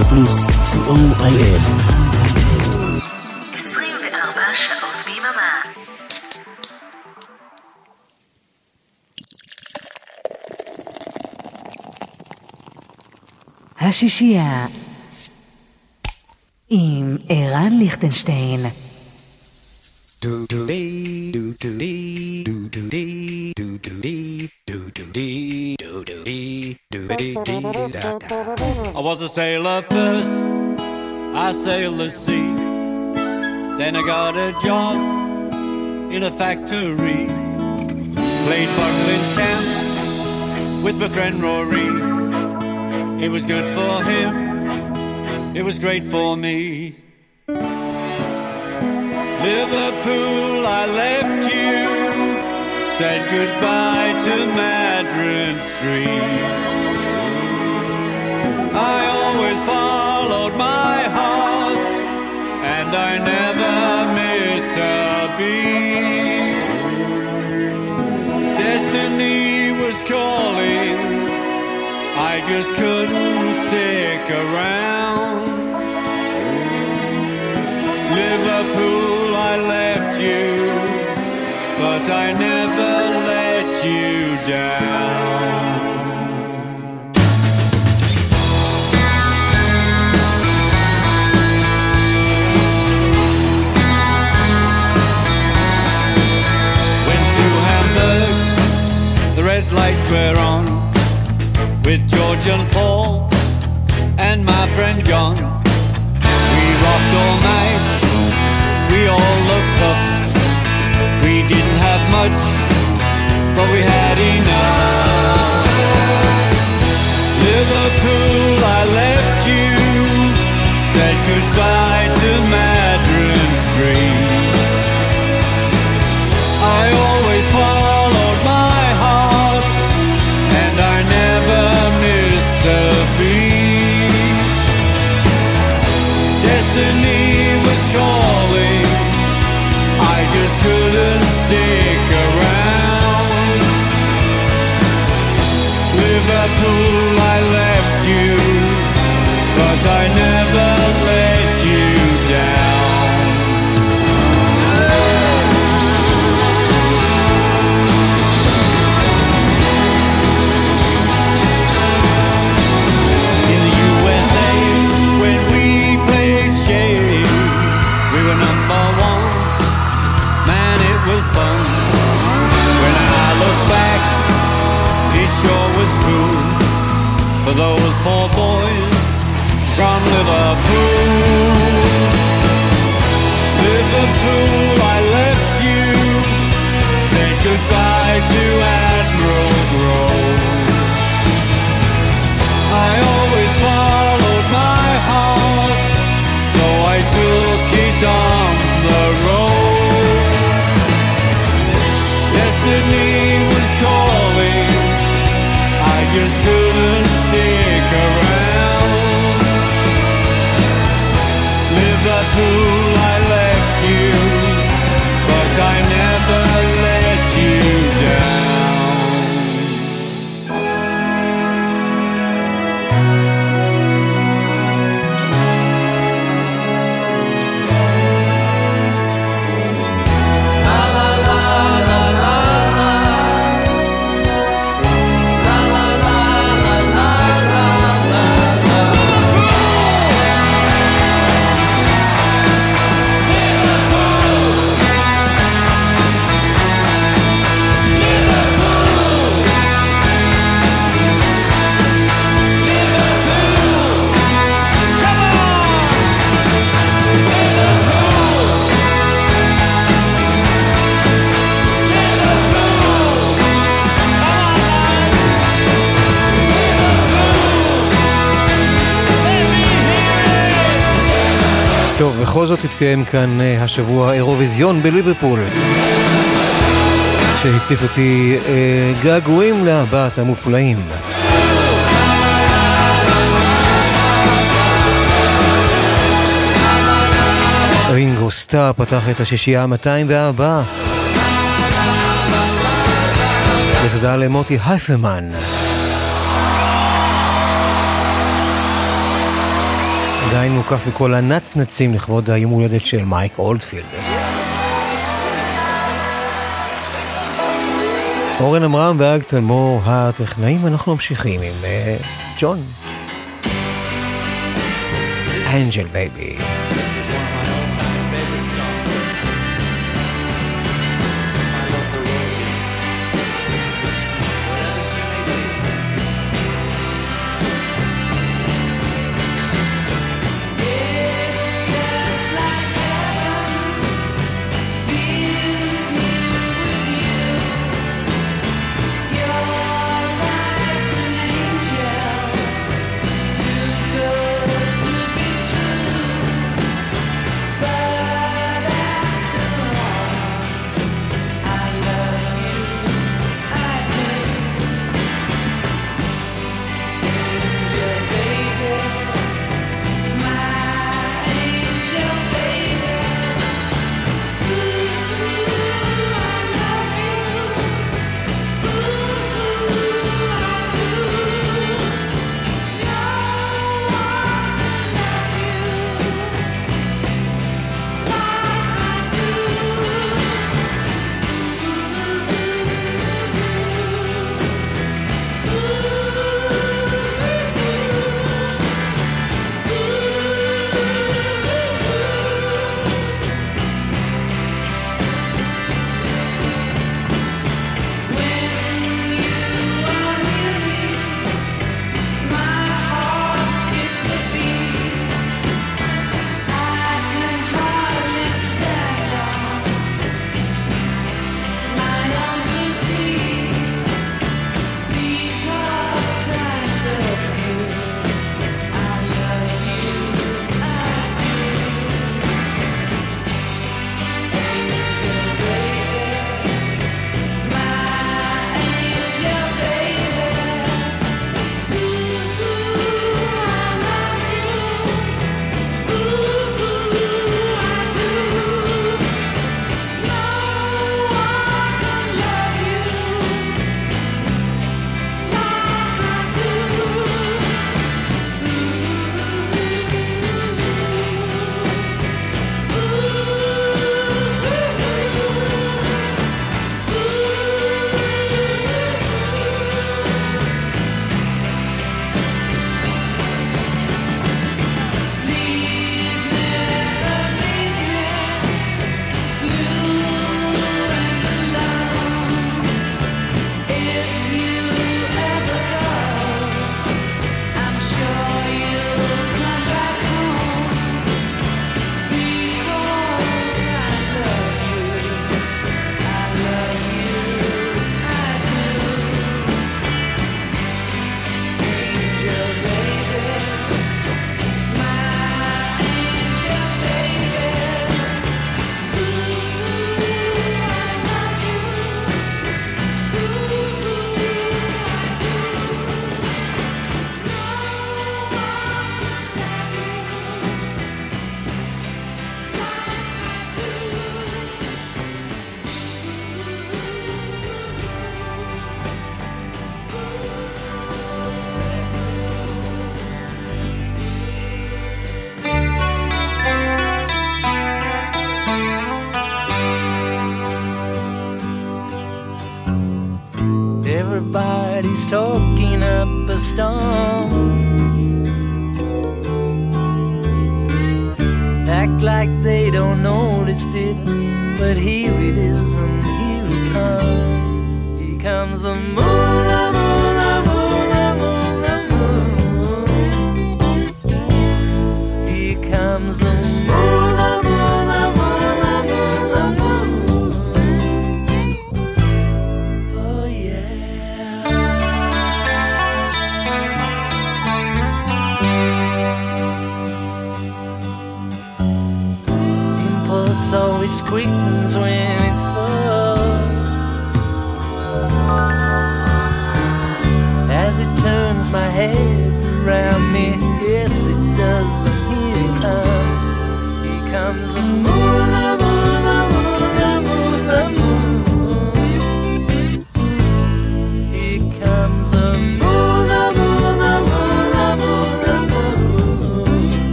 רדיו פלוס, co.il. 24 שעות ביממה. השישייה עם ערן ליכטנשטיין. I was a sailor first, I sailed the sea. Then I got a job in a factory. Played Buckland's Town with my friend Rory. It was good for him, it was great for me. Liverpool, I left you, said goodbye to Madron Street. I always followed my heart, and I never missed a beat. Destiny was calling, I just couldn't stick around. Liverpool, I left you, but I never let you down. Went to Hamburg, the red lights were on with George and Paul and my friend John. We rocked all night, much, but we had enough. Liverpool, I left you, said goodbye was for those four boys from Liverpool. Liverpool, I left you, said goodbye to Admiral Grove. I always followed my heart, so I took it on the road. Destiny just do טוב, בכל זאת התקיים כאן אה, השבוע אירוויזיון בליברפול. שהציף אותי אה, געגועים לארבעת המופלאים. רינגו סטאר פתח את השישייה ה-204. ותודה למוטי הייפרמן. עדיין מוקף בכל הנצנצים לכבוד היום הולדת של מייק אולדפילד. אורן עמרם ואג תלמור הטכנאים, אנחנו ממשיכים עם uh, ג'ון. Angel Baby.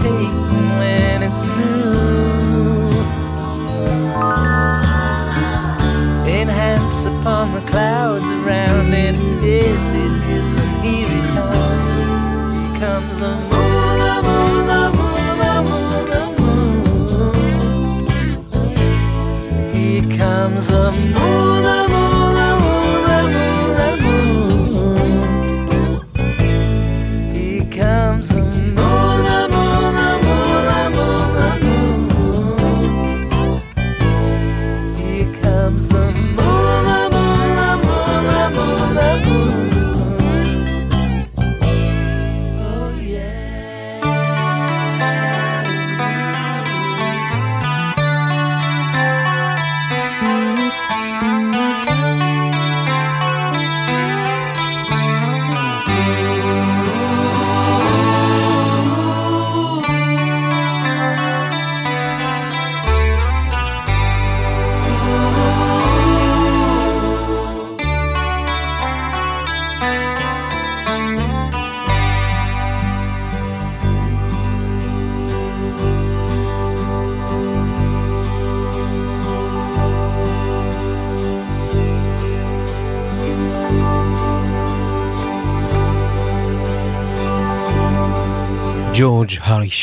mistake when it's new, Enhance upon the clouds around it. Yes, it is an eerie noise. Comes a moon, a moon, a moon, a moon, a moon. Here comes a moon.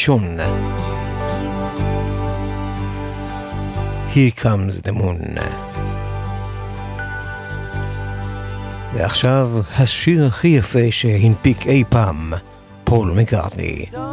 הראשון. Here comes the moon. ועכשיו השיר הכי יפה שהנפיק אי פעם, פול מקארטני. Don't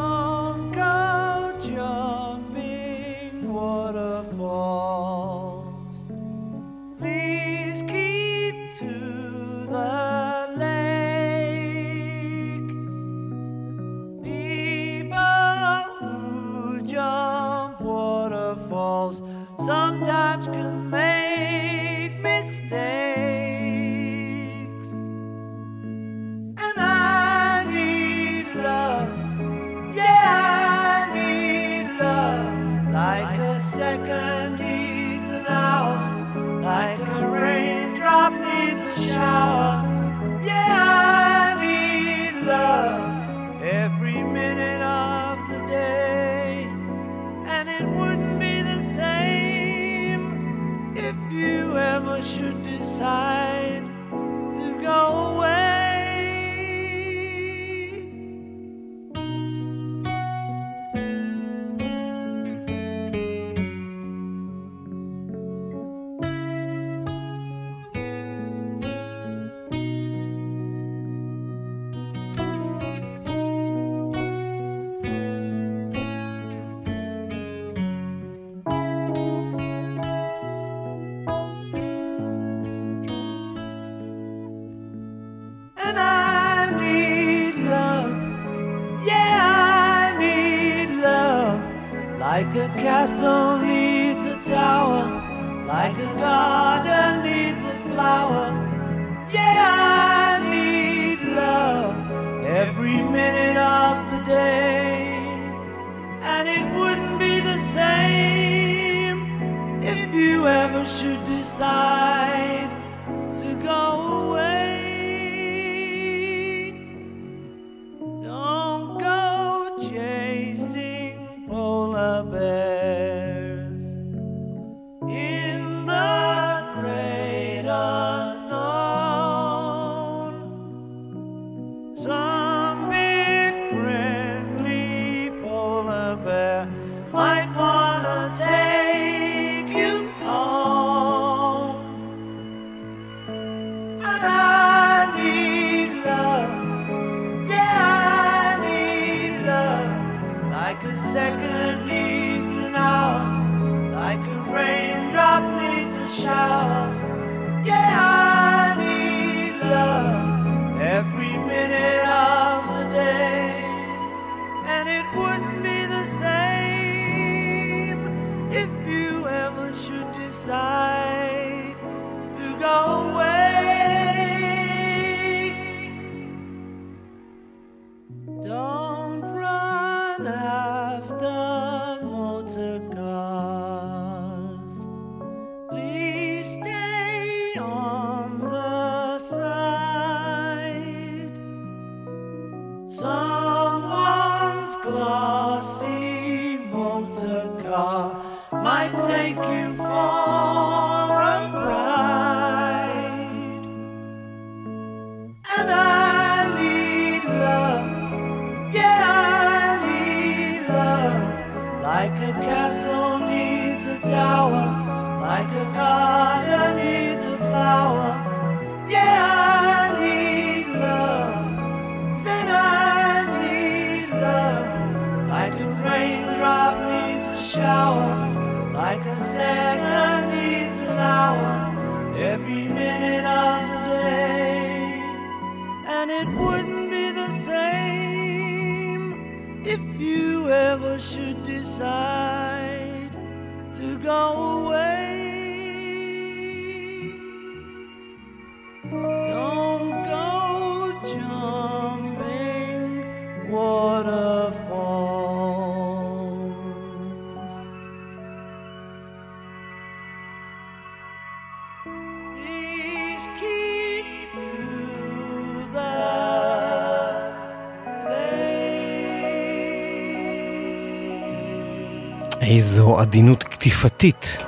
איזו עדינות קטיפתית.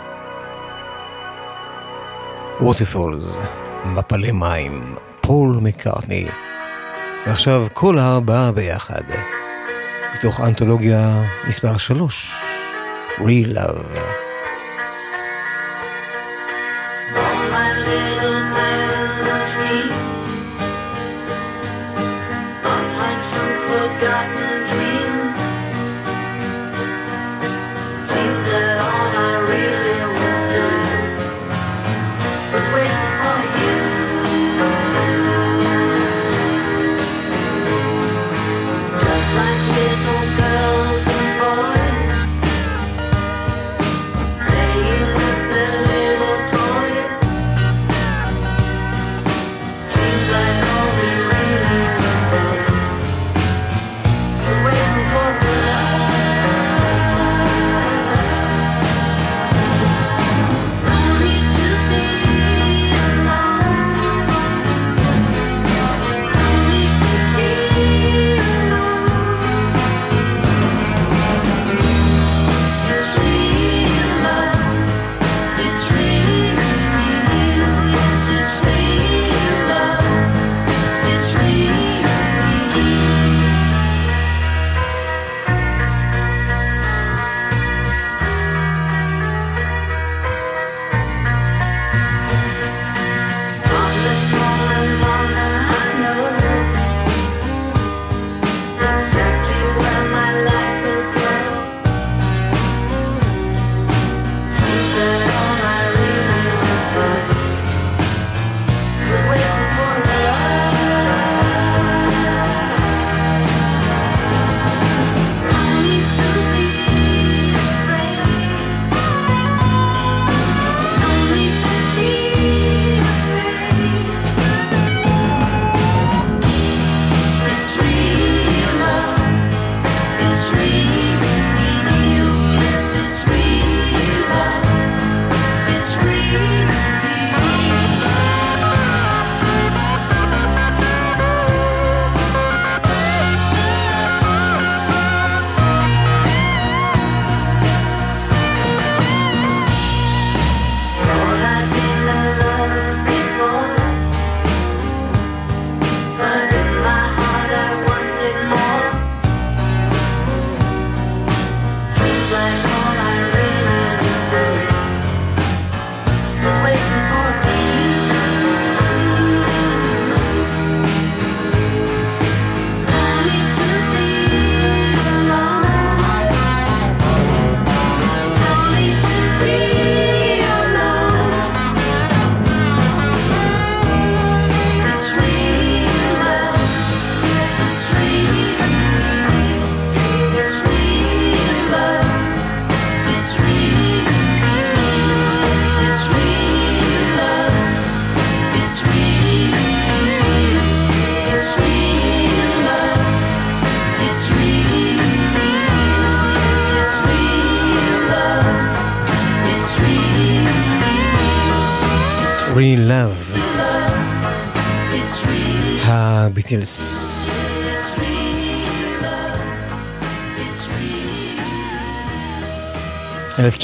ווטרפולס, מפלי מים, פול מקארטני. ועכשיו כל הארבעה ביחד, מתוך אנתולוגיה מספר 3, Real Love.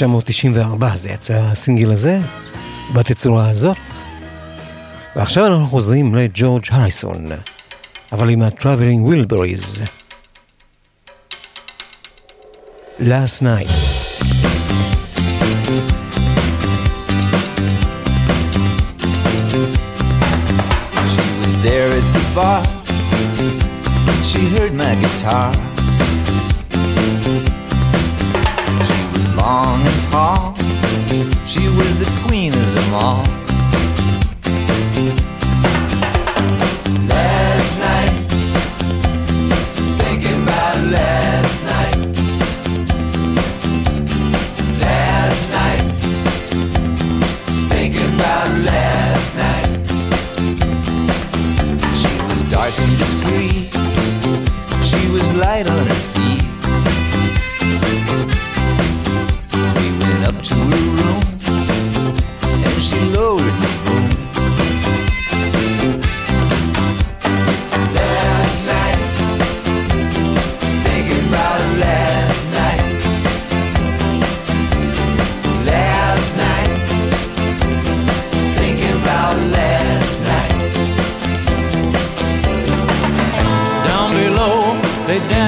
1994, זה יצא הסינגל הזה, בתצורה הזאת. ועכשיו אנחנו חוזרים לג'ורג' הריסון, אבל עם ה-Traveling Wilburys. Last Night. She was there at the bar. She heard my guitar. 봐 They dance.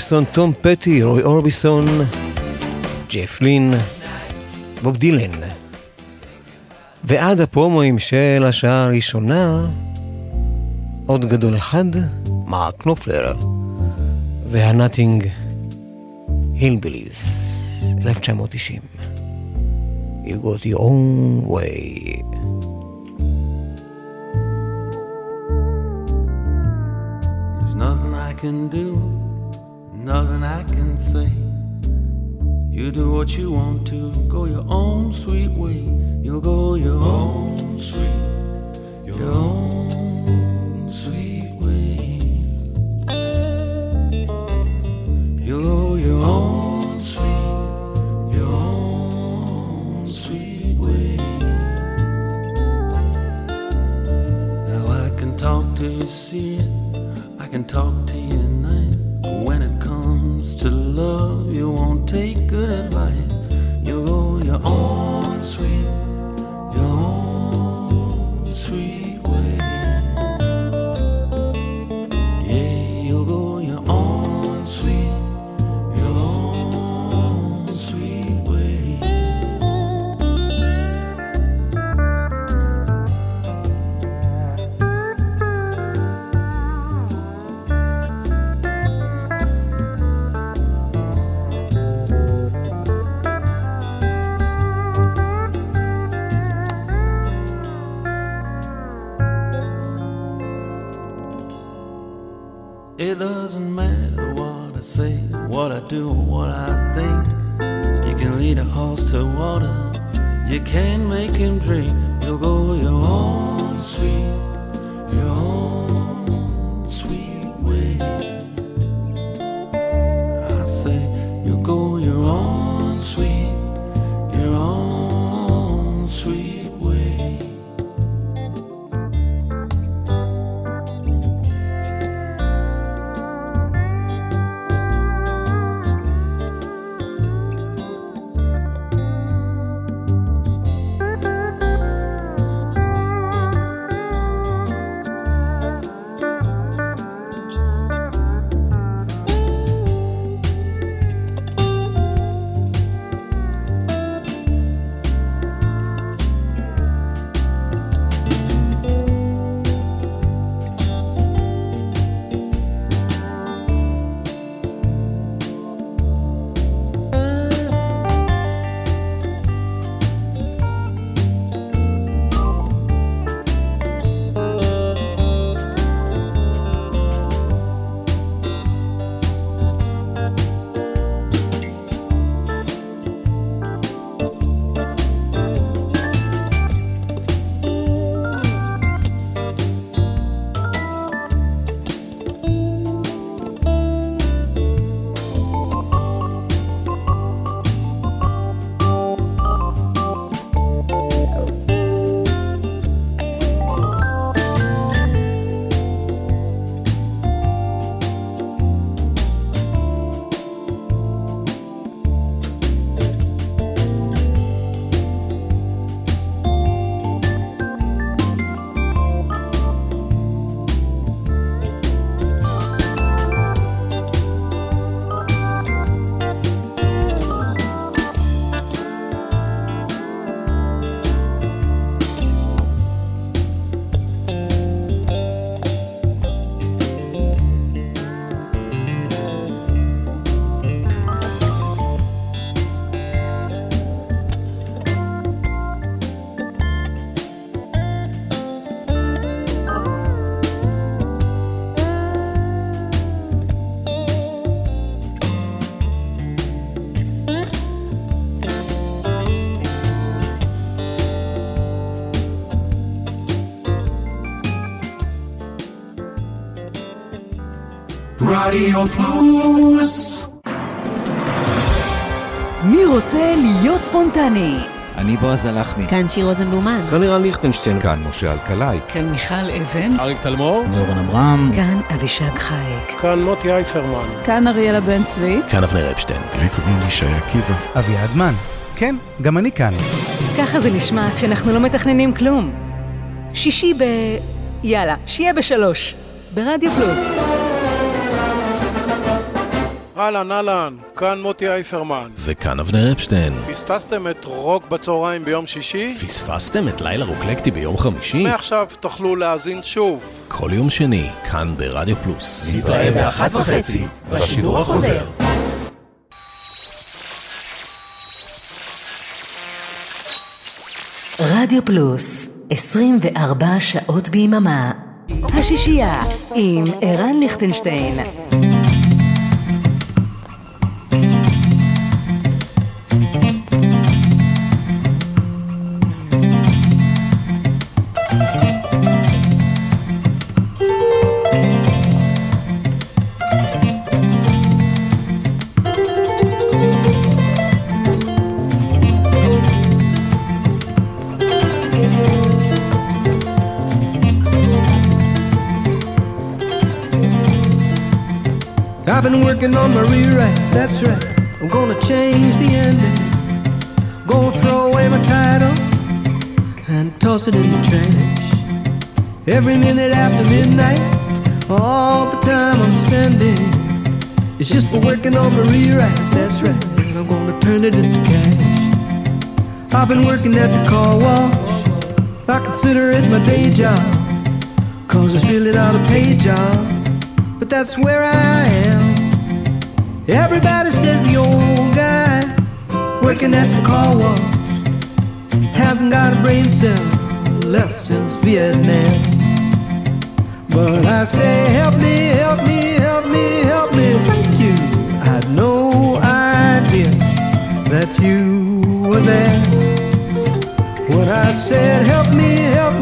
מוריסון, טום פטי, רוי אורביסון, ג'ף לין, בוב דילן. ועד הפרומואים של השעה הראשונה, עוד גדול אחד, מר קנופלר, והנאטינג הילביליז, 1990. You got your own way. רדיו פלוס מי רוצה להיות ספונטני? אני בועז הלחמי. כאן שיר רוזנבלומן. כאן לירן ליכטנשטיין. כאן משה אלקלעי. כאן מיכל אבן. אריק תלמור. דורון אברהם. כאן אבישג חייק. כאן מוטי אייפרמן. כאן אריאלה בן צבי. כאן אבנר אפשטיין. לי קוראים ישי עקיבא. אביעד מן. כן, גם אני כאן. ככה זה נשמע כשאנחנו לא מתכננים כלום. שישי ב... יאללה, שיהיה בשלוש. ברדיו פלוס. אהלן, אהלן, כאן מוטי אייפרמן. וכאן אבנר אפשטיין. פספסתם את רוק בצהריים ביום שישי? פספסתם את לילה רוקלקטי ביום חמישי? מעכשיו תוכלו להאזין שוב. כל יום שני, כאן ברדיו פלוס. נתראה באחת וחצי, בשידור החוזר. רדיו פלוס, 24 שעות ביממה. השישייה עם ערן ליכטנשטיין. I've been working on my rewrite, that's right. I'm gonna change the ending. Gonna throw away my title and toss it in the trash. Every minute after midnight, all the time I'm spending is just for working on my rewrite, that's right. I'm gonna turn it into cash. I've been working at the car wash. I consider it my day job. Cause it's really not a paid job. But that's where I am. Everybody says the old guy working at the car wash hasn't got a brain cell left since Vietnam. But I say, help me, help me, help me, help me, thank you. I had no idea that you were there. What I said, help me, help me.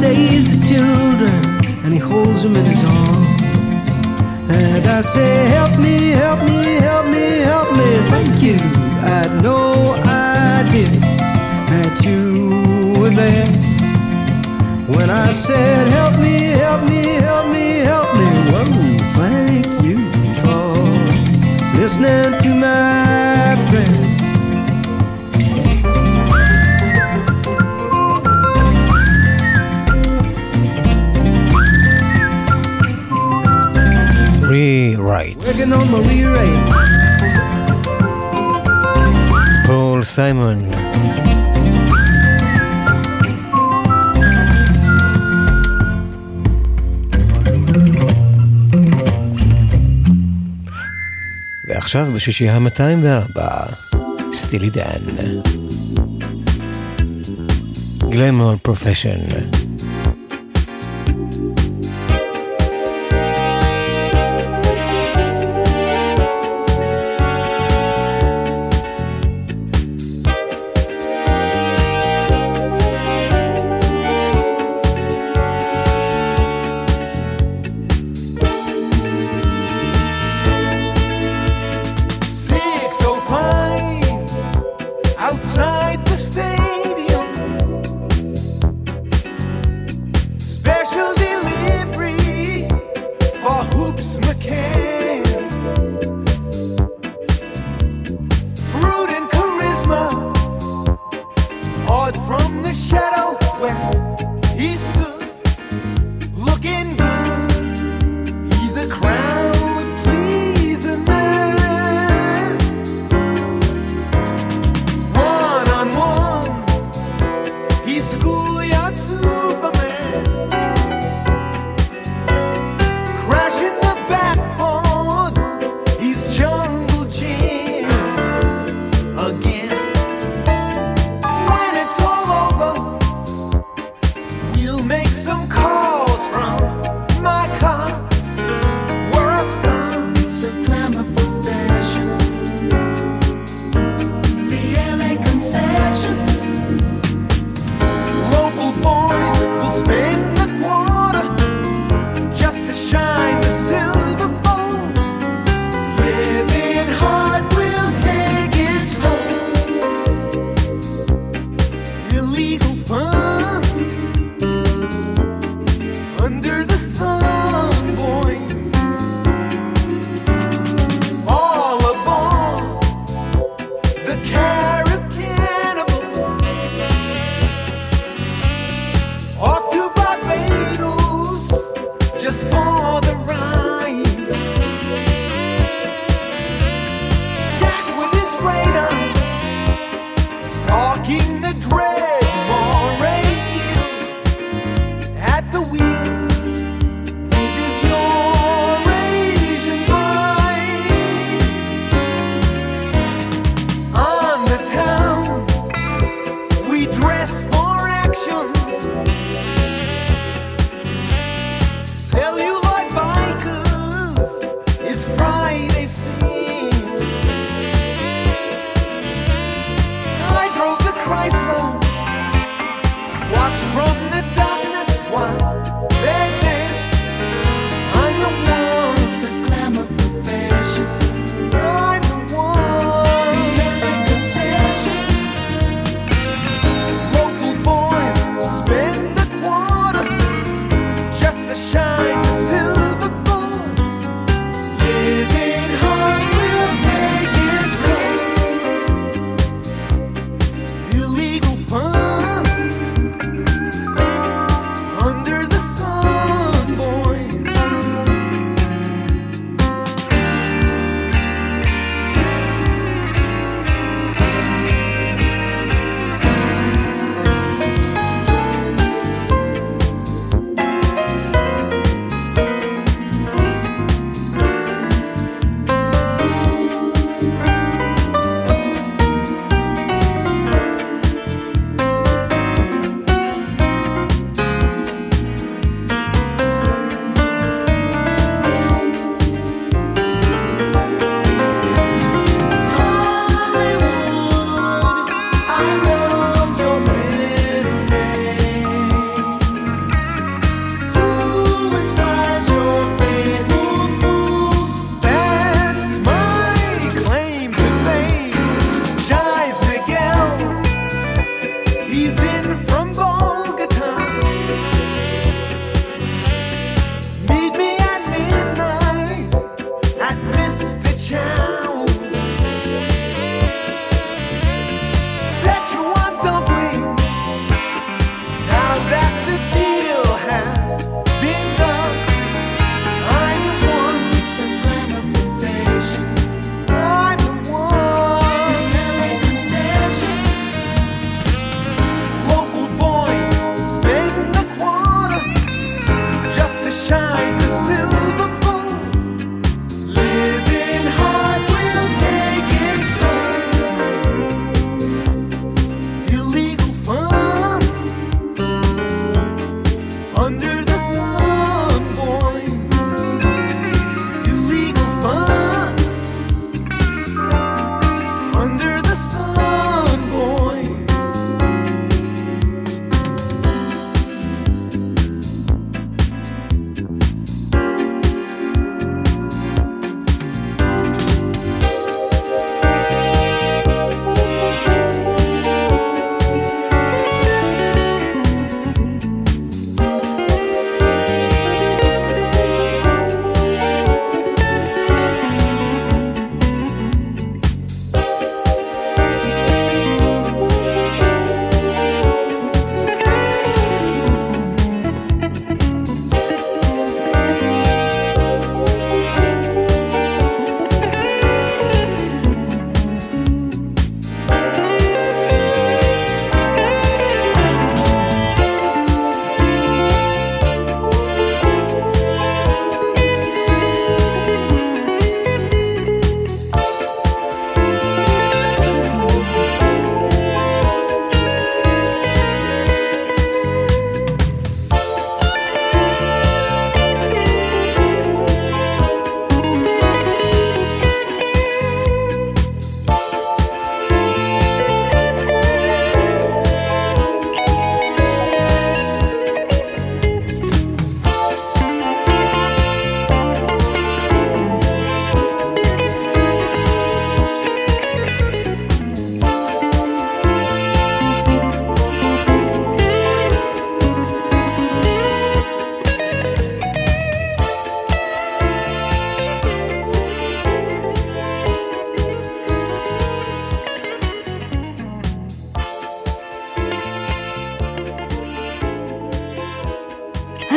saves the children and he holds them in his arms. And I say, סיימון. ועכשיו בשישי ה-204, סטילי דן. גלמור פרופשן.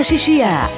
是谁呀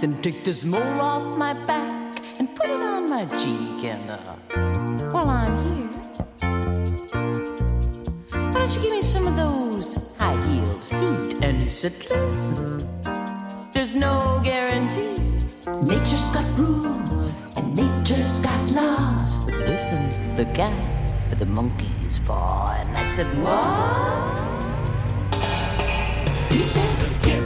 Then take this mole off my back and put it on my cheek. And uh, while I'm here, why don't you give me some of those high heeled feet? And he said, Listen, there's no guarantee. Nature's got rules and nature's got laws. But listen, look guy for the monkey's paw. And I said, What? He said, Give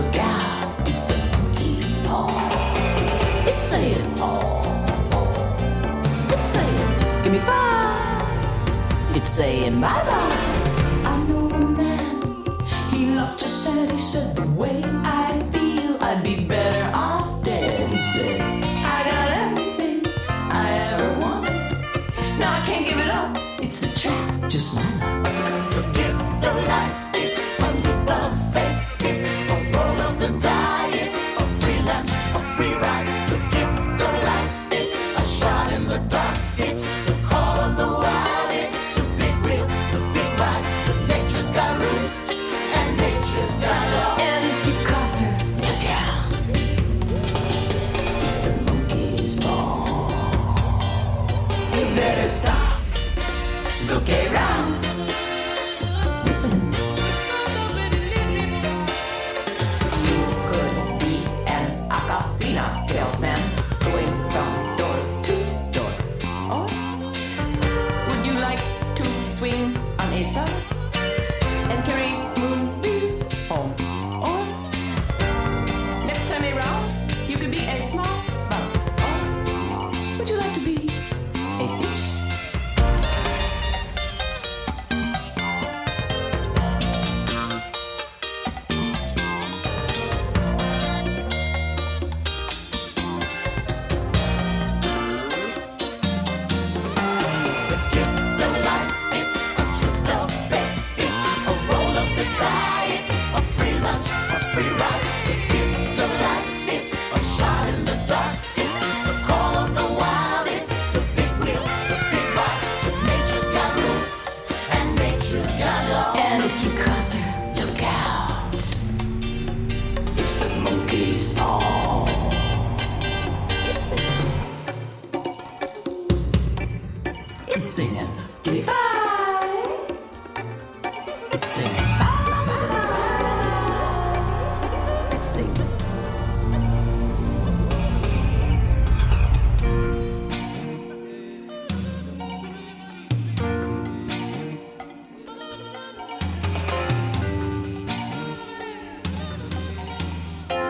Look out, it's the monkey's paw. It's saying, paw. It's saying, give me five. It's saying, bye bye. I know a man, he lost his head, he said the way.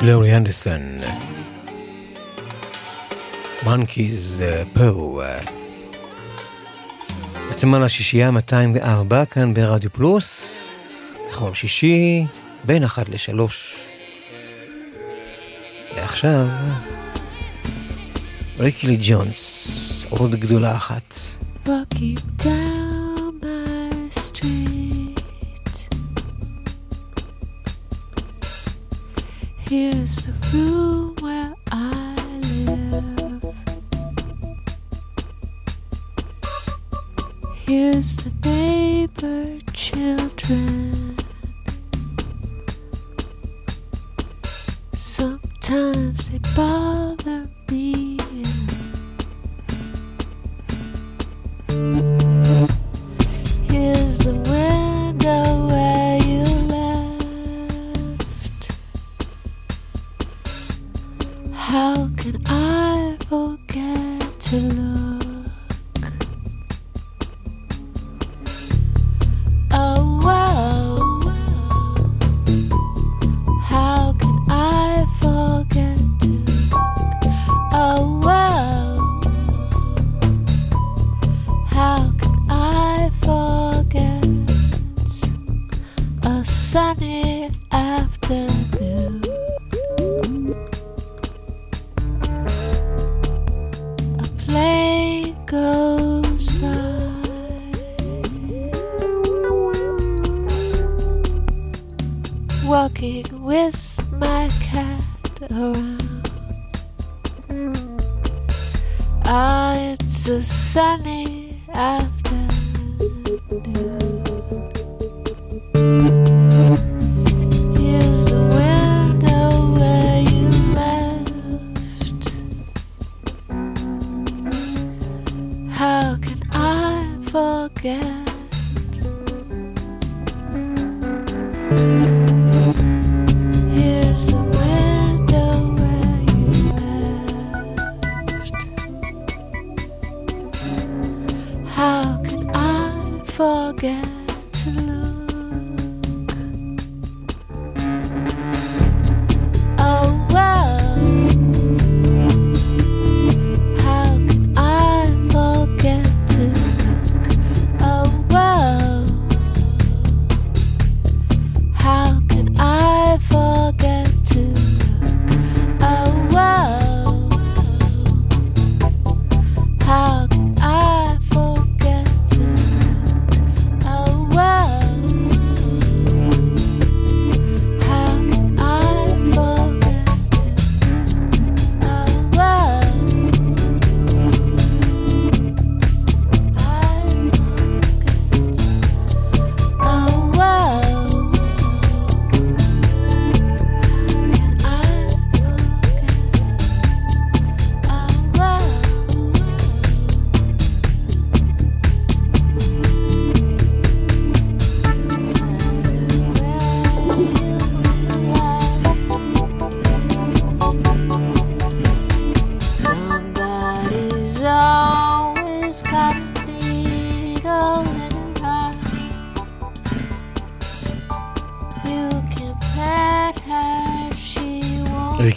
לאורי אנדרסון, מונקיז פו. אתם על השישייה 204 כאן ברדיו פלוס, נכון שישי, בין אחת לשלוש. ועכשיו, ריקלי ג'ונס, עוד גדולה אחת. Bucky down.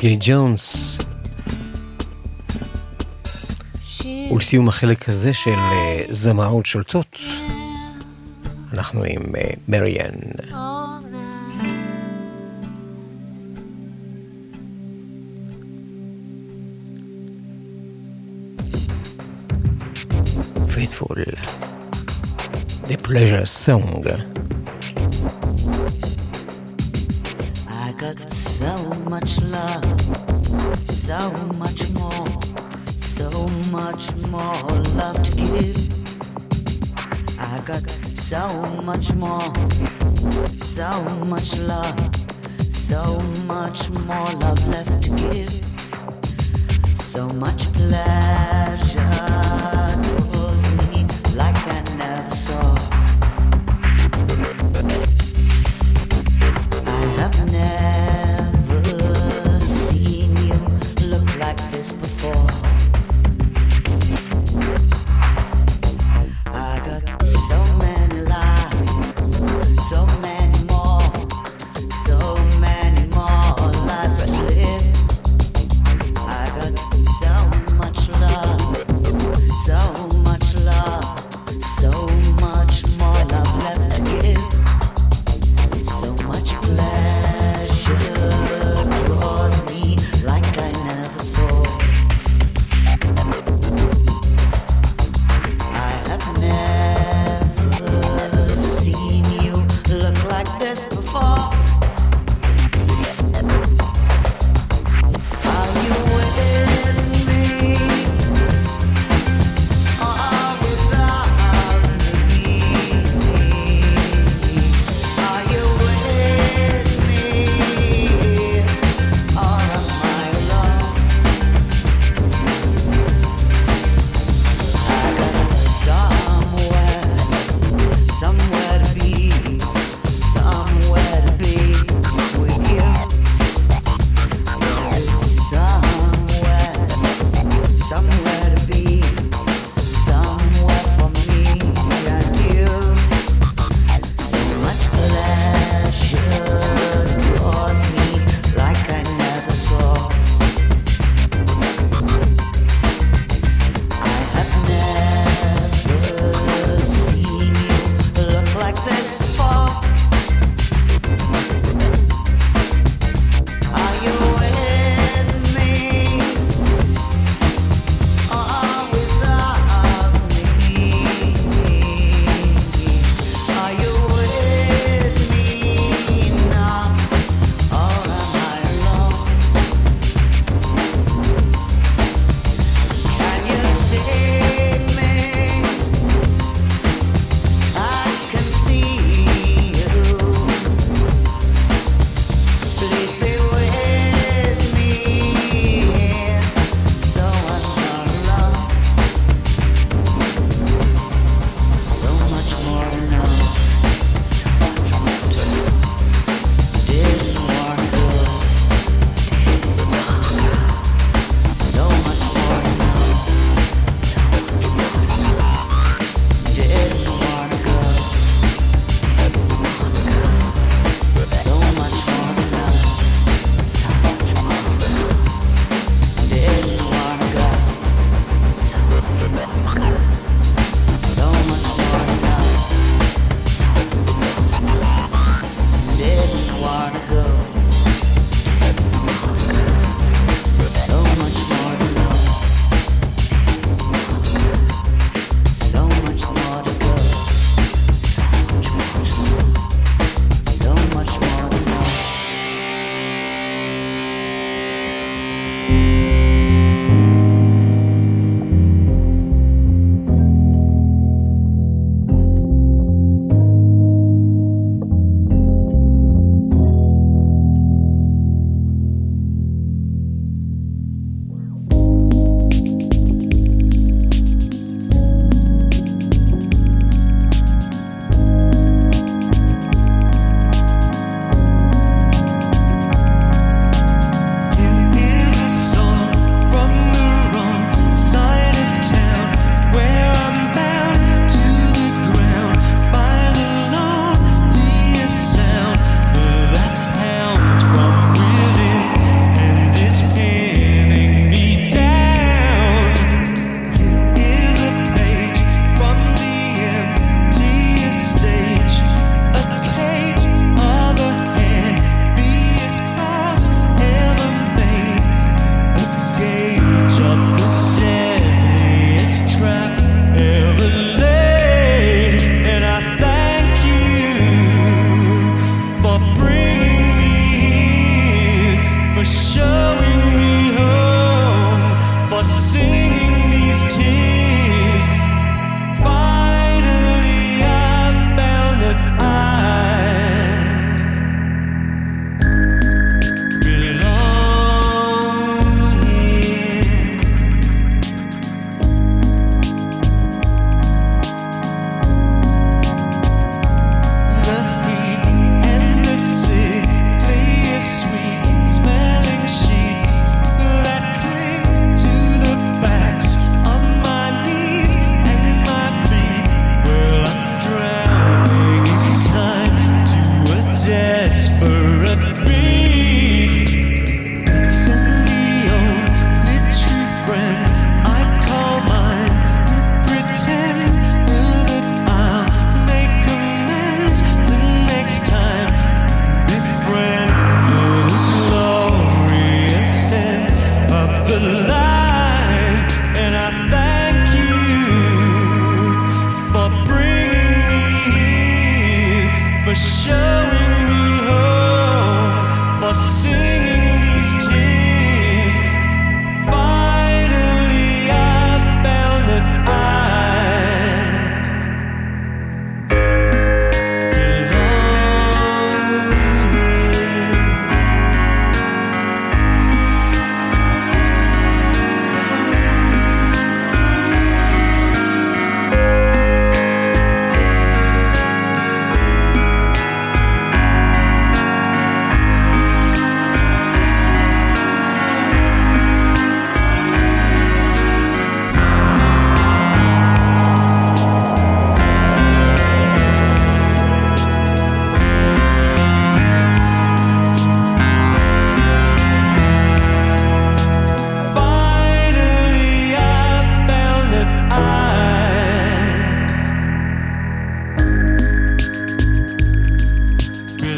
קי ג'ונס. ולסיום החלק הזה של אה, זמאות שולטות, אנחנו עם אה, מריאן. Faithful, The Pleasure Song. So much love, so much more, so much more love to give. I got so much more, so much love, so much more love left to give. So much pleasure.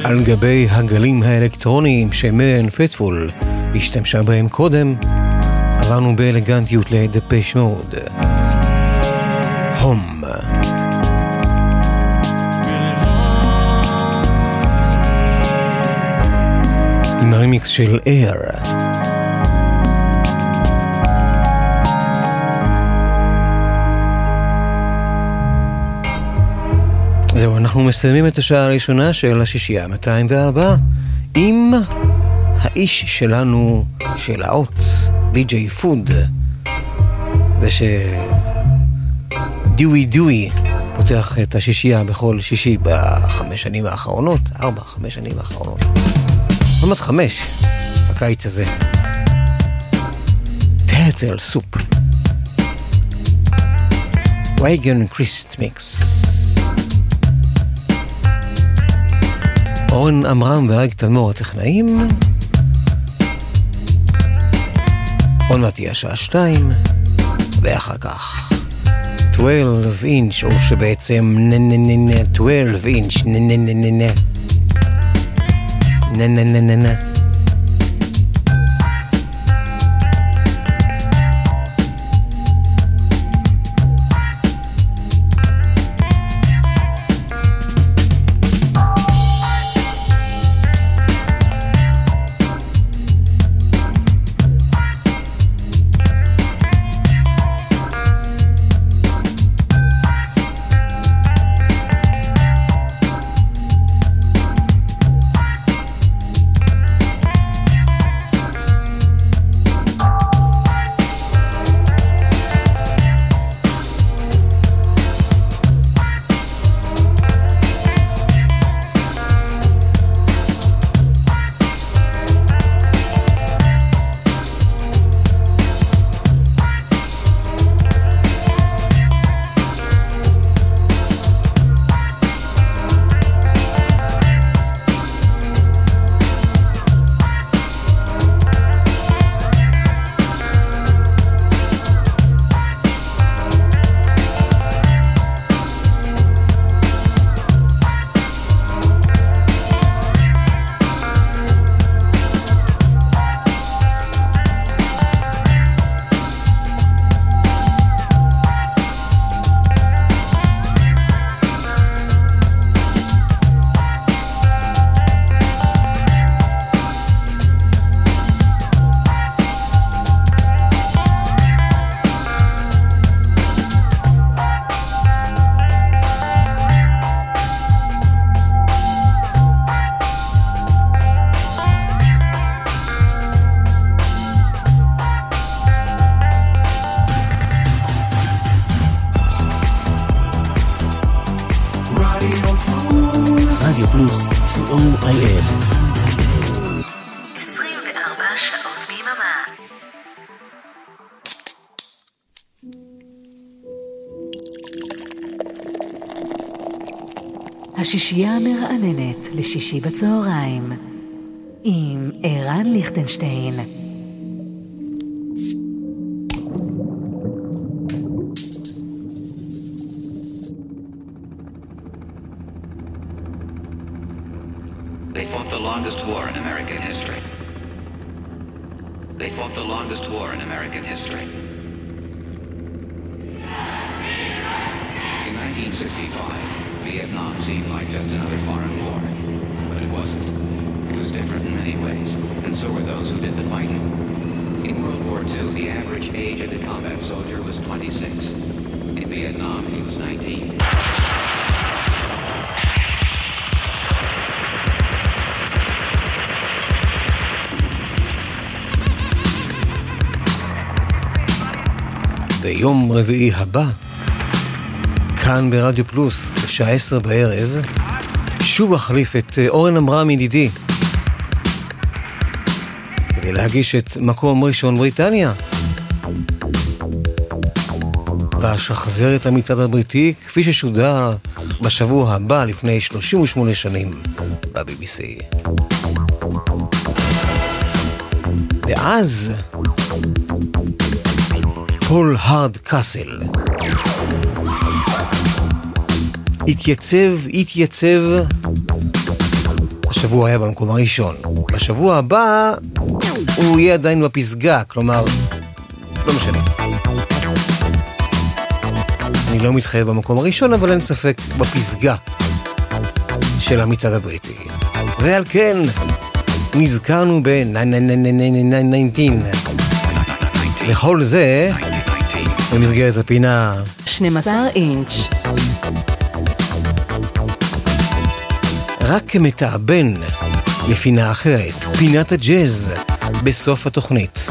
השישייה. גבי הגלים האלקטרוניים שמריאן פטפול השתמשה בהם קודם, עברנו באלגנטיות לדפש מוד. הום. עם הרימיקס של Air. זהו, אנחנו מסיימים את השעה הראשונה של השישייה 204 עם האיש שלנו של האות, די.ג'יי פוד. זה ש... דיואי דיואי פותח את השישייה בכל שישי בחמש שנים האחרונות, ארבע, חמש שנים האחרונות. עוד חמש, בקיץ הזה. טרטל סופ. וייגן קריסט מיקס. אורן עמרם ואריק תלמור הטכנאים. עוד מעט תהיה השעה שתיים, ואחר כך 12 אינץ', או שבעצם נה נה נה נה 12 אינץ', נה נה נה נה נה נה נה נה נה השישייה המרעננת לשישי בצהריים עם ערן ליכטנשטיין. They fought the longest war in American history. They fought the longest war in American history. In 1965, Vietnam seemed like just another foreign war. But it wasn't. It was different in many ways, and so were those who did the fighting. In World War II, the average age of the combat soldier was 26. In Vietnam, he was 19. ביום רביעי הבא, כאן ברדיו פלוס, בשעה עשר בערב, שוב אחליף את אה, אורן עמרם ידידי, כדי להגיש את מקום ראשון בריטניה. ואשחזר את המצעד הבריטי כפי ששודר בשבוע הבא לפני 38 שנים ב-BBC. ואז פול הרד קאסל התייצב, התייצב. השבוע היה במקום הראשון. בשבוע הבא הוא יהיה עדיין בפסגה, כלומר, לא משנה. אני לא מתחייב במקום הראשון, אבל אין ספק בפסגה של המצעד הבריטי. ועל כן, נזכרנו ב-9919. לכל זה, במסגרת הפינה 12 אינץ' רק כמתאבן לפינה אחרת, פינת הג'אז, בסוף התוכנית.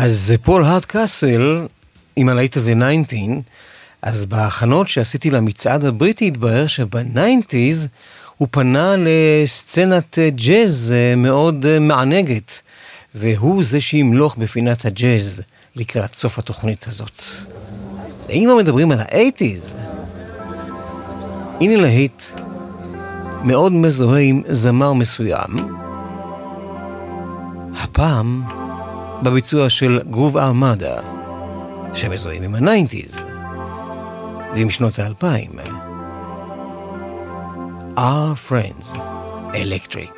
אז פול הארדקאסל, עם הלהיט הזה 19, אז בהכנות שעשיתי למצעד הבריטי התברר שב nineties הוא פנה לסצנת ג'אז מאוד מענגת, והוא זה שימלוך בפינת הג'אז לקראת סוף התוכנית הזאת. ואם מדברים על ה eighties, הנה להיט מאוד מזוהה עם זמר מסוים, הפעם בביצוע של Groove Armada, שמזוהים עם ה nineties ועם שנות האלפיים. Are Friends Electric.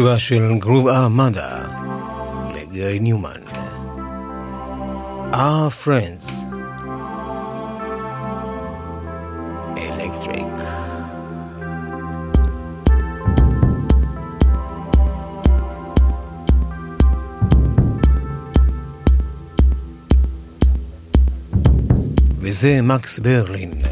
התשובה של גרוב ארמדה לגרי ניומן. Our Friends Electric וזה מקס ברלין.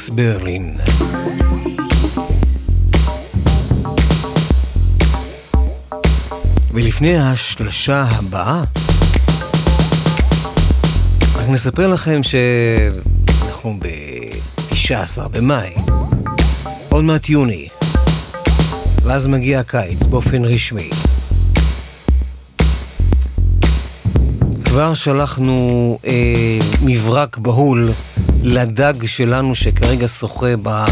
מקס ברלין. ולפני ההשלשה הבאה, רק נספר לכם שאנחנו ב-19 במאי, עוד מעט יוני, ואז מגיע הקיץ באופן רשמי. כבר שלחנו אה, מברק בהול לדג שלנו שכרגע שוחה ב...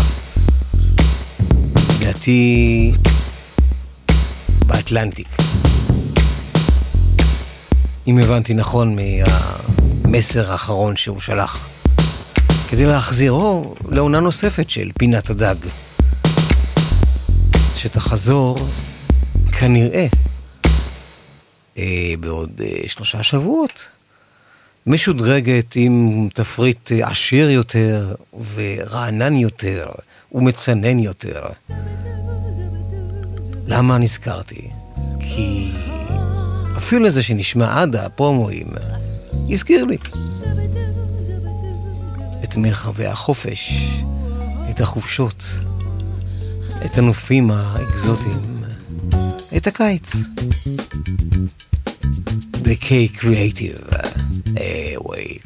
לדעתי באטלנטיק. אם הבנתי נכון מהמסר האחרון שהוא שלח. כדי להחזירו לעונה נוספת של פינת הדג. שתחזור כנראה אה, בעוד אה, שלושה שבועות. משודרגת עם תפריט עשיר יותר ורענן יותר ומצנן יותר. למה נזכרתי? כי אפילו זה שנשמע עד הפרומואים הזכיר לי את מרחבי החופש, את החופשות, את הנופים האקזוטיים, את הקיץ. The K Creative eh, Awake.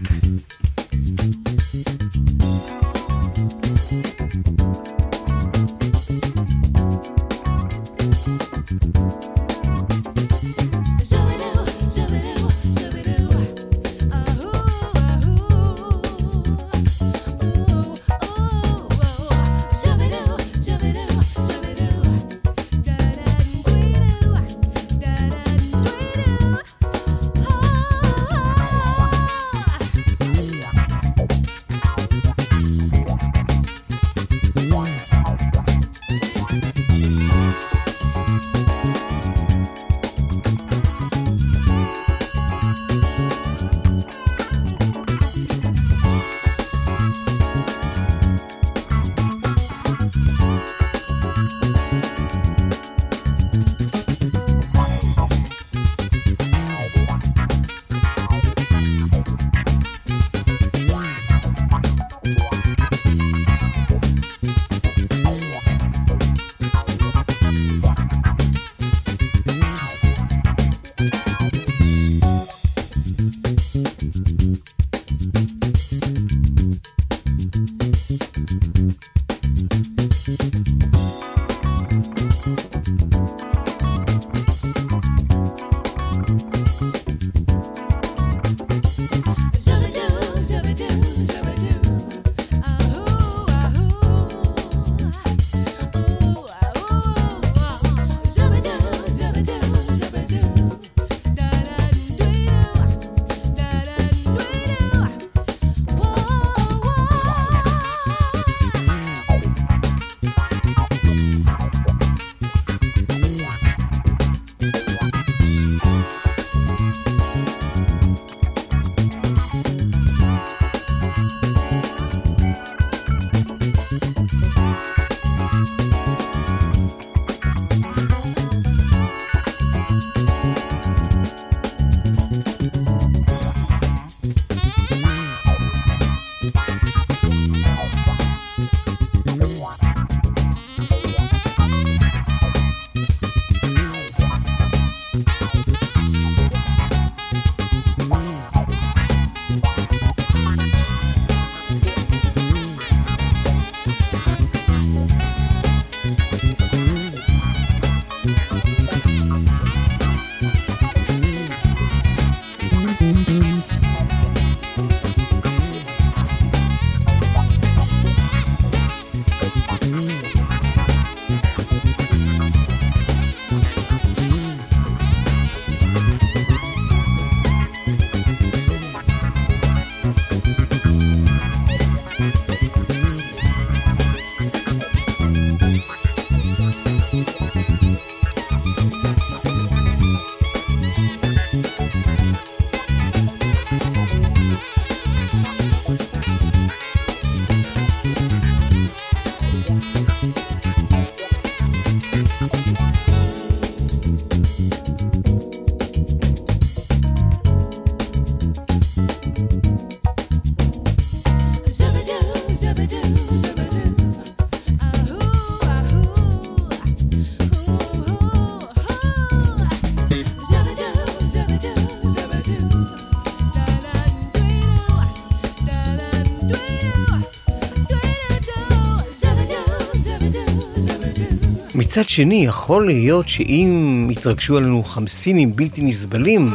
מצד שני, יכול להיות שאם יתרגשו עלינו חמסינים בלתי נסבלים,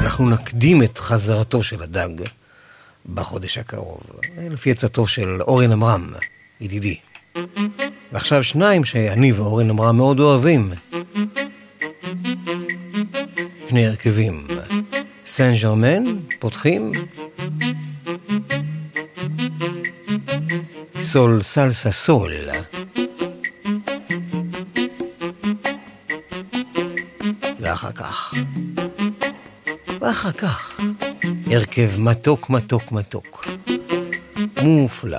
אנחנו נקדים את חזרתו של הדג בחודש הקרוב, לפי עצתו של אורן עמרם, ידידי. ועכשיו שניים שאני ואורן עמרם מאוד אוהבים. שני הרכבים. סן ג'רמן, פותחים. סול סלסה סול. ואחר כך, הרכב מתוק מתוק מתוק. מופלא.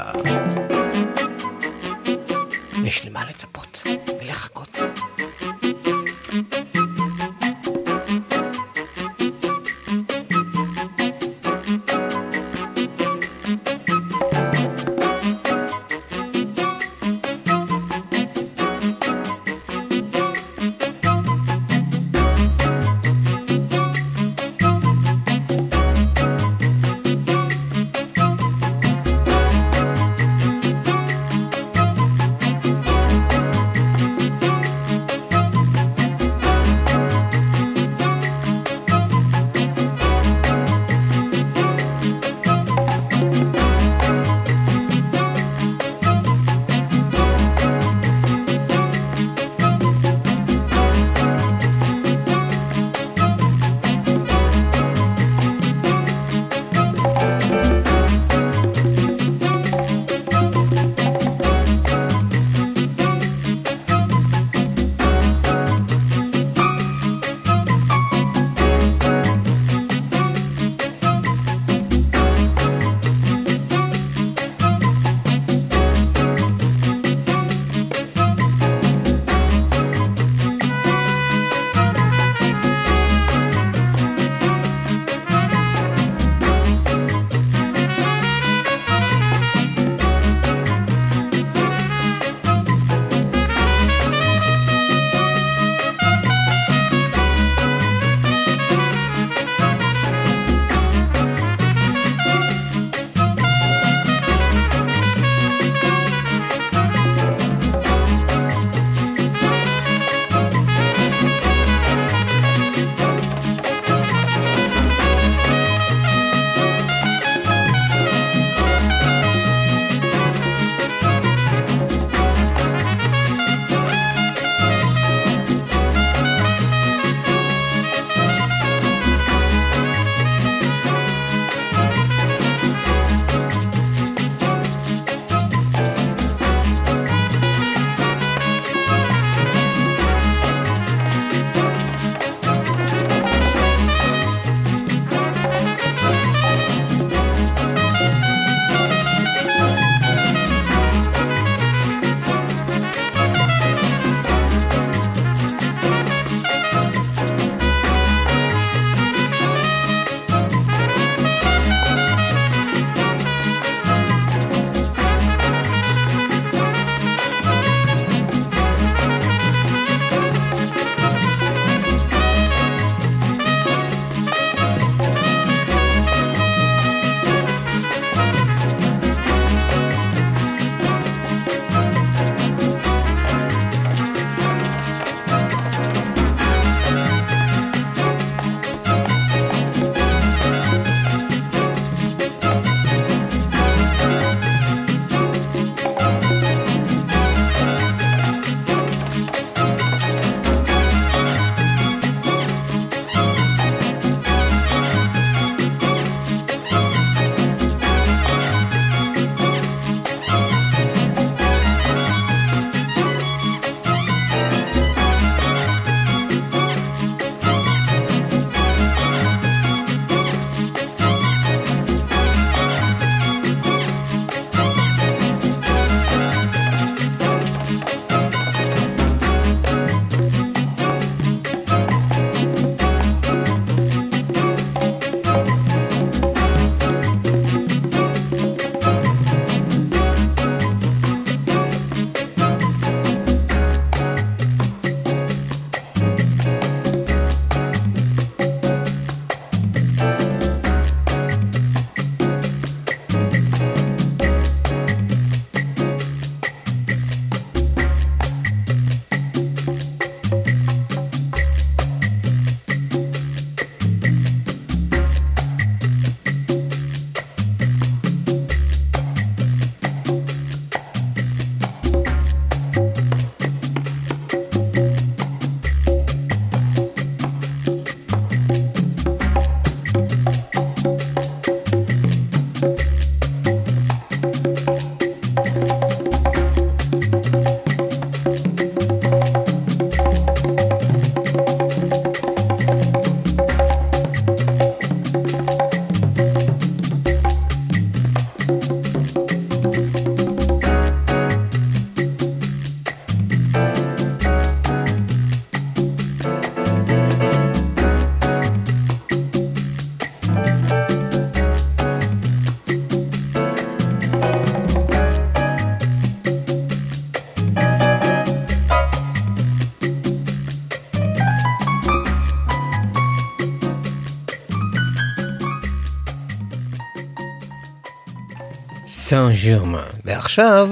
סן ג'רמן. ועכשיו,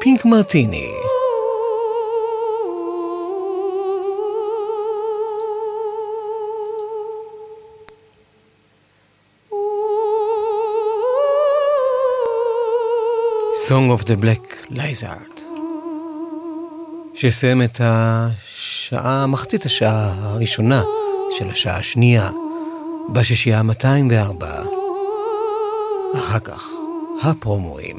פינק מרטיני. Song of the Black Lizard, שיסיים את השעה, מחצית השעה הראשונה של השעה השנייה, בשישייה 204. אחר כך, הפרומואים.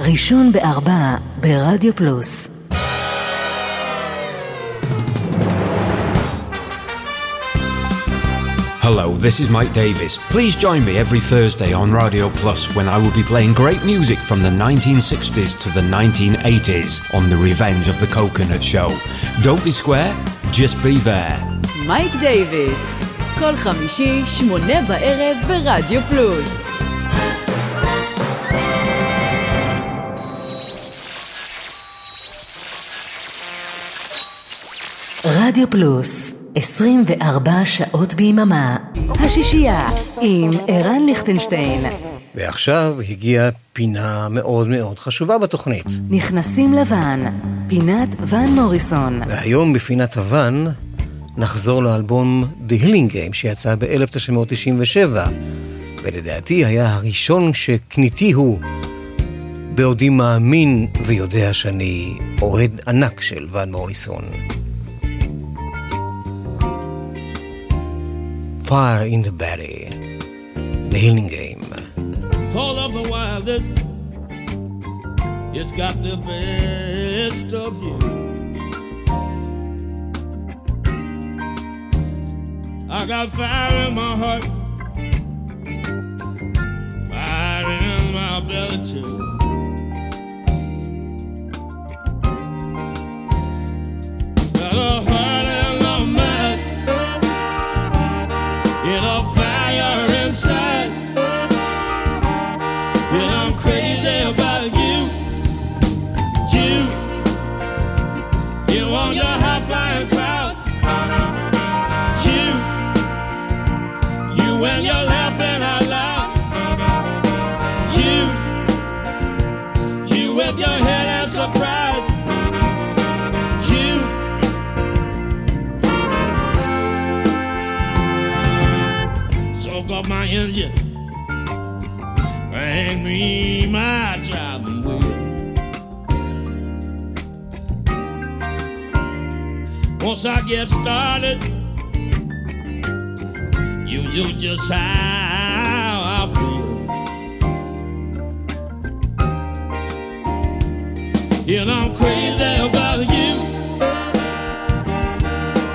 ראשון בארבע ברדיו פלוס. Hello, this is Mike Davis. Please join me every Thursday on Radio Plus when I will be playing great music from the 1960s to the 1980s on The Revenge of the Coconut Show. Don't be square, Just be there. מייק דייוויס, כל חמישי, שמונה בערב ברדיו פלוס. רדיו פלוס, 24 שעות ביממה. השישייה עם ערן ליכטנשטיין. ועכשיו הגיעה פינה מאוד מאוד חשובה בתוכנית. נכנסים לבן, פינת ון מוריסון. והיום בפינת הוואן נחזור לאלבום The Healing Game שיצא ב-1997, ולדעתי היה הראשון שקניתי הוא בעודי מאמין ויודע שאני אוהד ענק של ון מוריסון. Fire in the Batty, The Healing Game. Call of the wildest. It's got the best of you. I got fire in my heart, fire in my belly too. A heart Up engine. Bring me my driving wheel. Once I get started, you do just how I feel. And I'm crazy about you.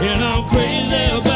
And I'm crazy about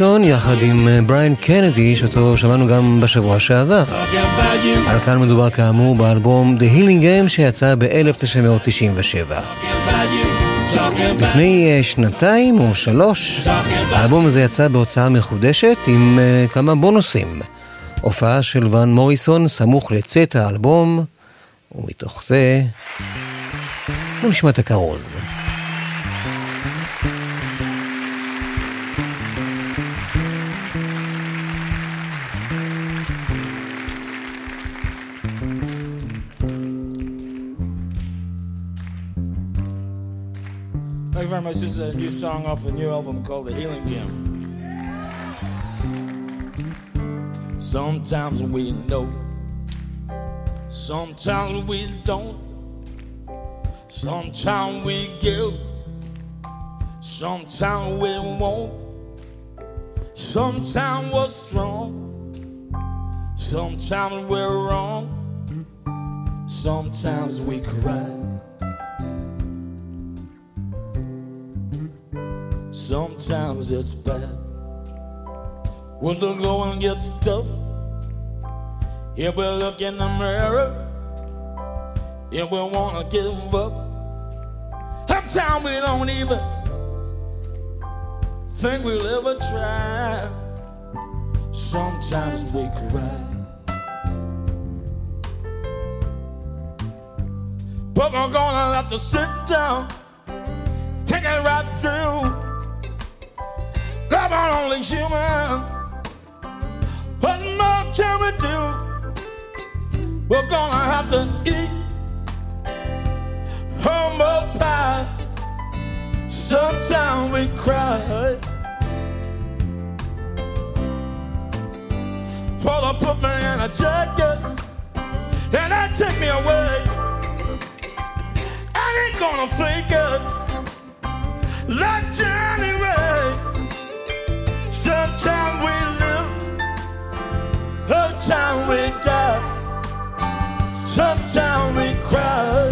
מוריסון יחד עם אה, בריין קנדי, שאותו שמענו גם בשבוע שעבר. על כאן מדובר כאמור באלבום The Healing Game שיצא ב-1997. לפני אה, שנתיים או שלוש, האלבום הזה יצא בהוצאה מחודשת עם אה, כמה בונוסים. הופעה של ואן מוריסון סמוך לצאת האלבום, ומתוך זה... בואו נשמע את הכרוז. New song off a new album called The Healing Game. Sometimes we know, sometimes we don't. Sometimes we give, sometimes we won't. Sometimes we're strong, sometimes we're wrong. Sometimes we cry. Sometimes it's bad. When the going gets tough, if we look in the mirror, if we wanna give up, sometimes we don't even think we'll ever try. Sometimes we cry. But we're gonna have to sit down, think it right through. Love are only human. What more can we do? We're gonna have to eat humble pie. Sometimes we cry. Father put me in a jacket, and that take me away. I ain't gonna fake it like Johnny Ray. Sometimes we die, sometimes we cry.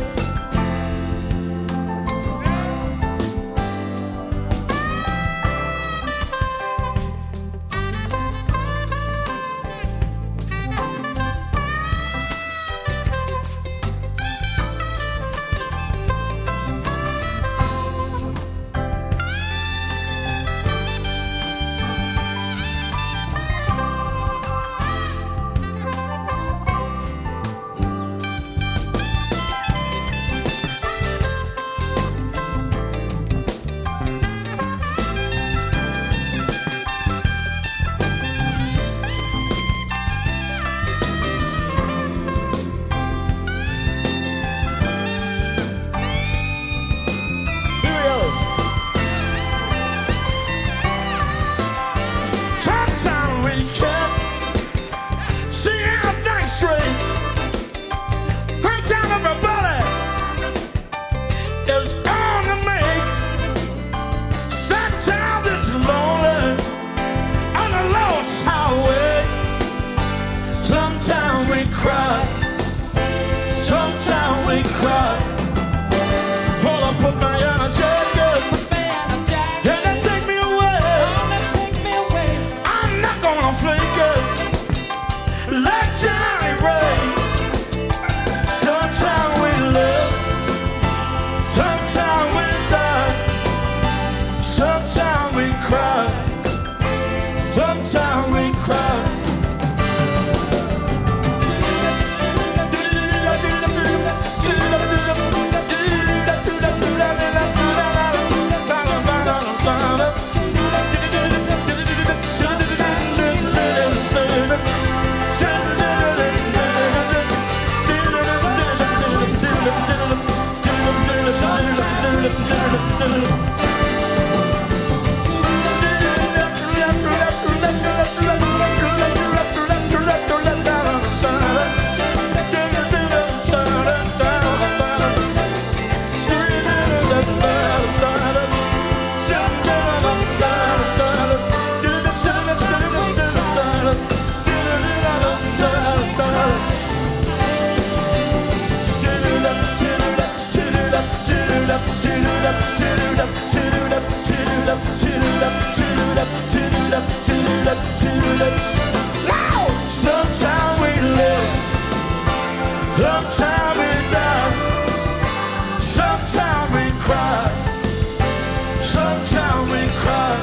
look Sometimes we live, sometimes we die, sometimes we cry, sometimes we cry.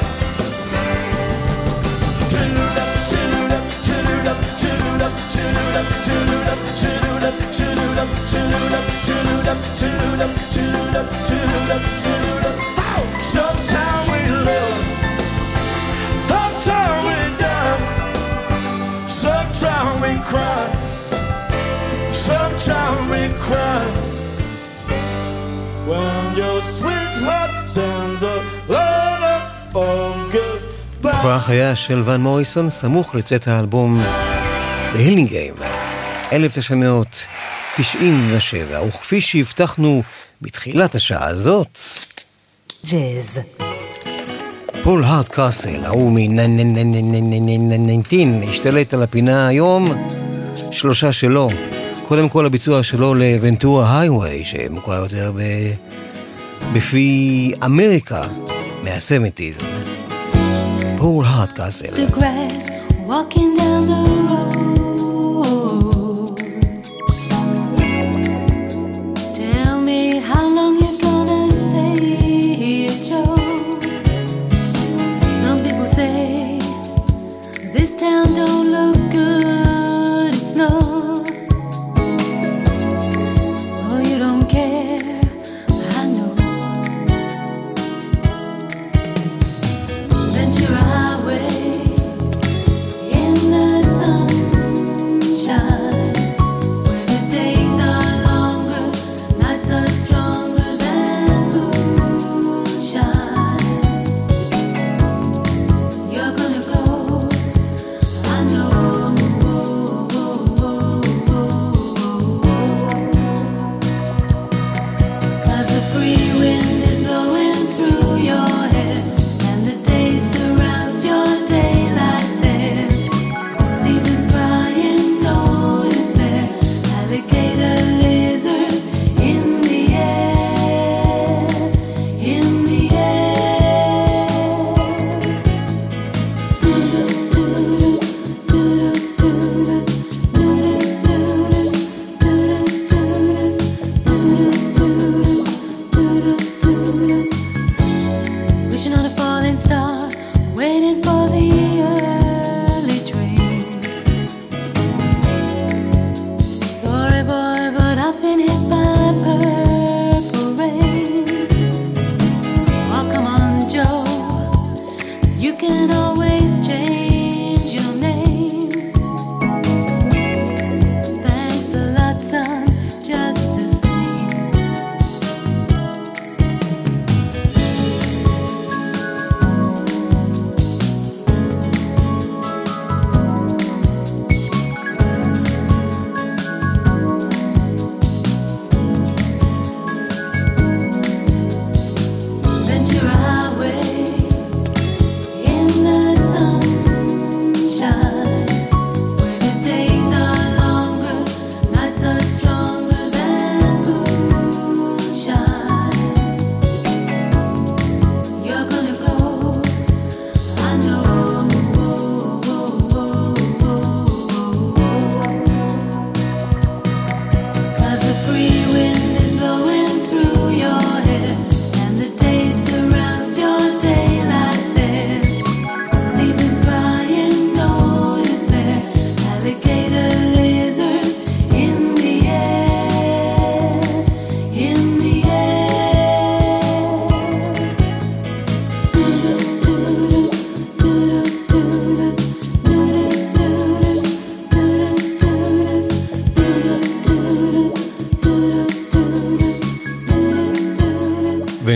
Toot up, toot up, toot up, toot up, toot up, toot up, toot up, toot up, toot up, toot up, toot up, toot up, toot up, toot up. Cry when your sweetheart sends a letter of goodbye. הופעה חיה של ון מוריסון סמוך לצאת האלבום בהילינגיים, 1997, וכפי שהבטחנו בתחילת השעה הזאת, ג'אז. פול הארד קאסל, ההוא מ-19, השתלט על הפינה היום, שלושה שלו. קודם כל הביצוע שלו לוונטורה הייווי, שמוכר יותר ב... בפי אמריקה מה-70's. פול הארד קאסל.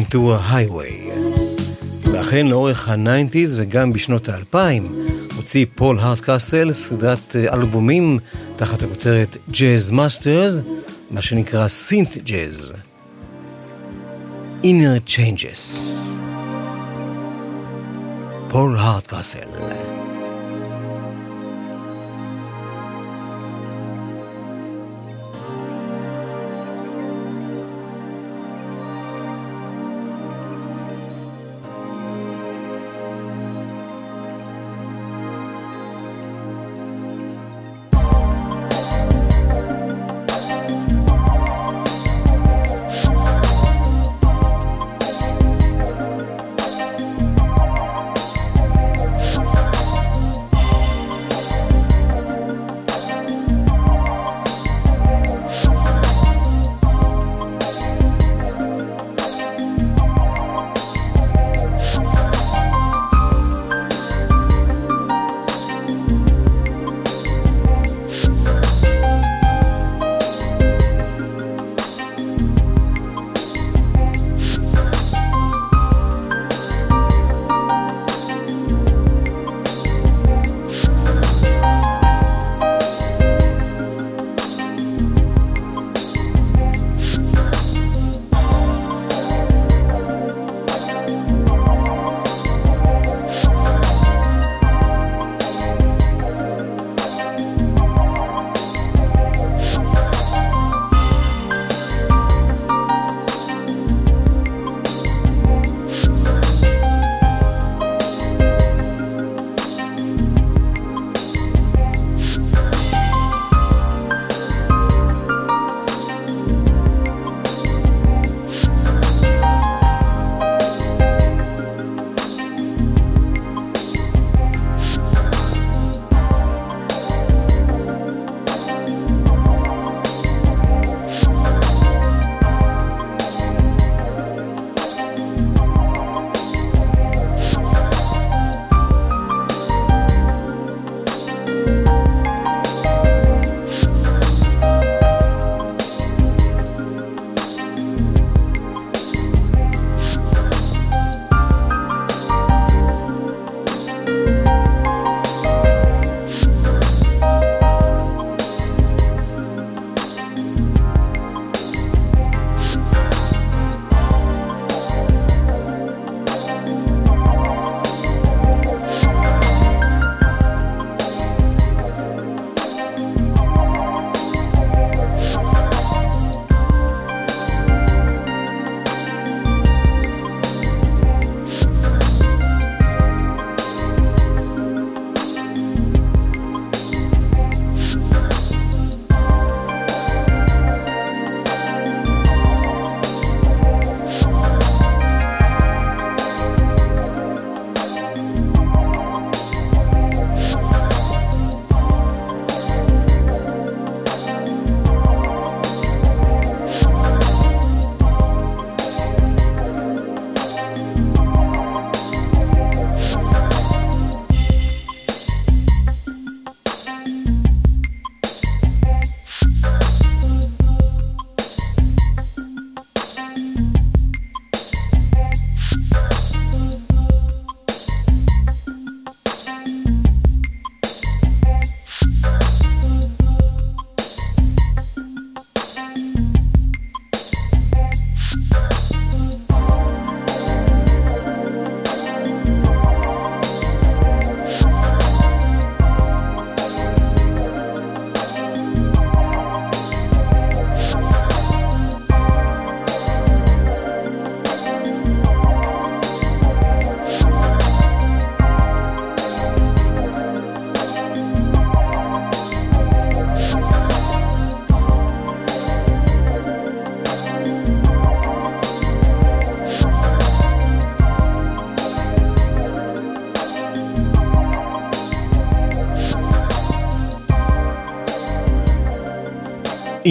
Ventura Highway. ואכן לאורך ה-90's וגם בשנות ה-2000 הוציא פול הארדקאסל סדרת אה, אלבומים תחת הכותרת Jazz Masters, מה שנקרא synth jazz. Inner Changes. פול הארד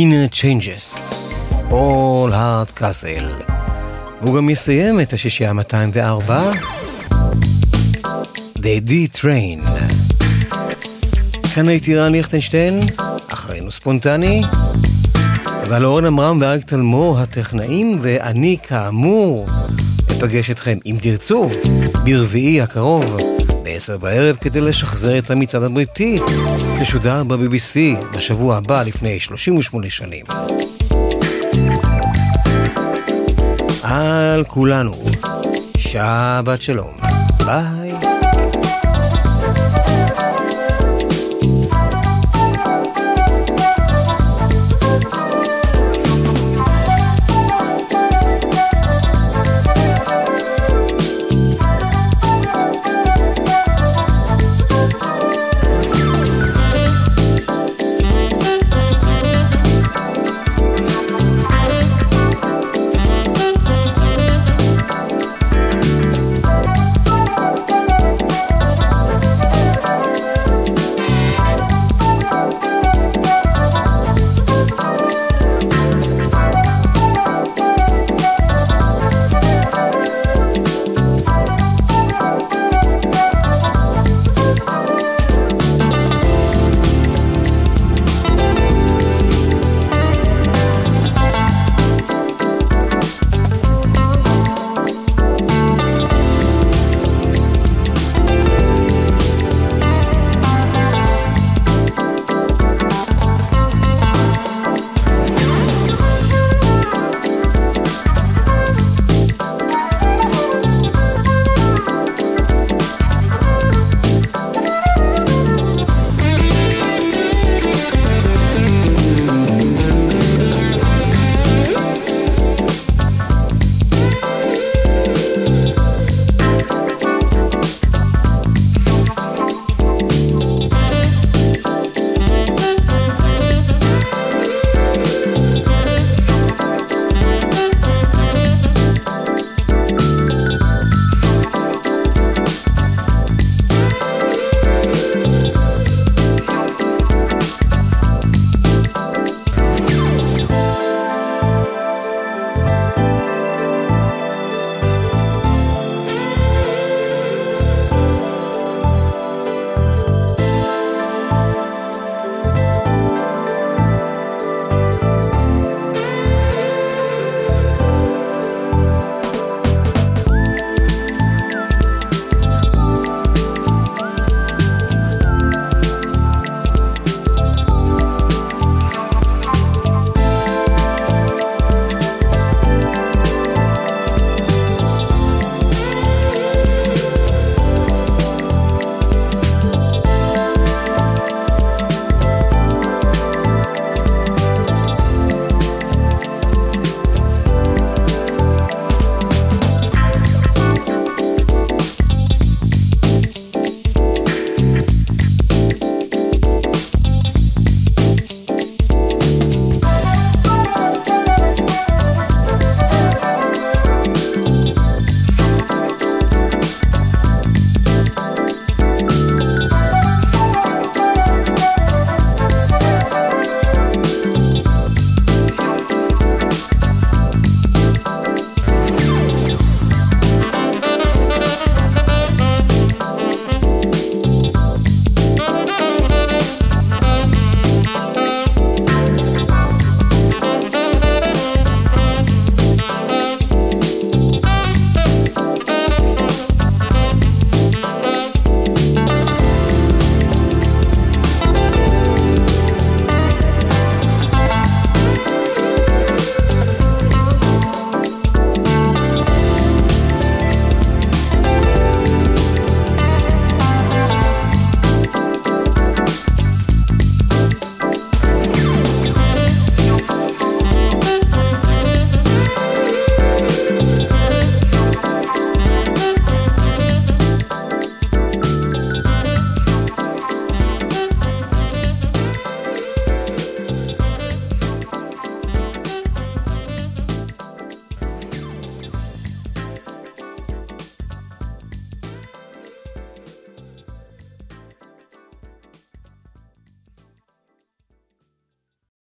Inner Changes, All Heart Castle. והוא גם יסיים את השישייה 204, The D-Train. כאן הייתי רן ליכטנשטיין, אחרינו ספונטני, ועל אורן עמרם ואריק תלמור הטכנאים, ואני כאמור אפגש אתכם, אם תרצו, ברביעי הקרוב, ב-10 בערב, כדי לשחזר את המצעד הבריטי, ששודר ב-BBC בשבוע הבא לפני 38 שנים. על כולנו, שבת שלום. ביי.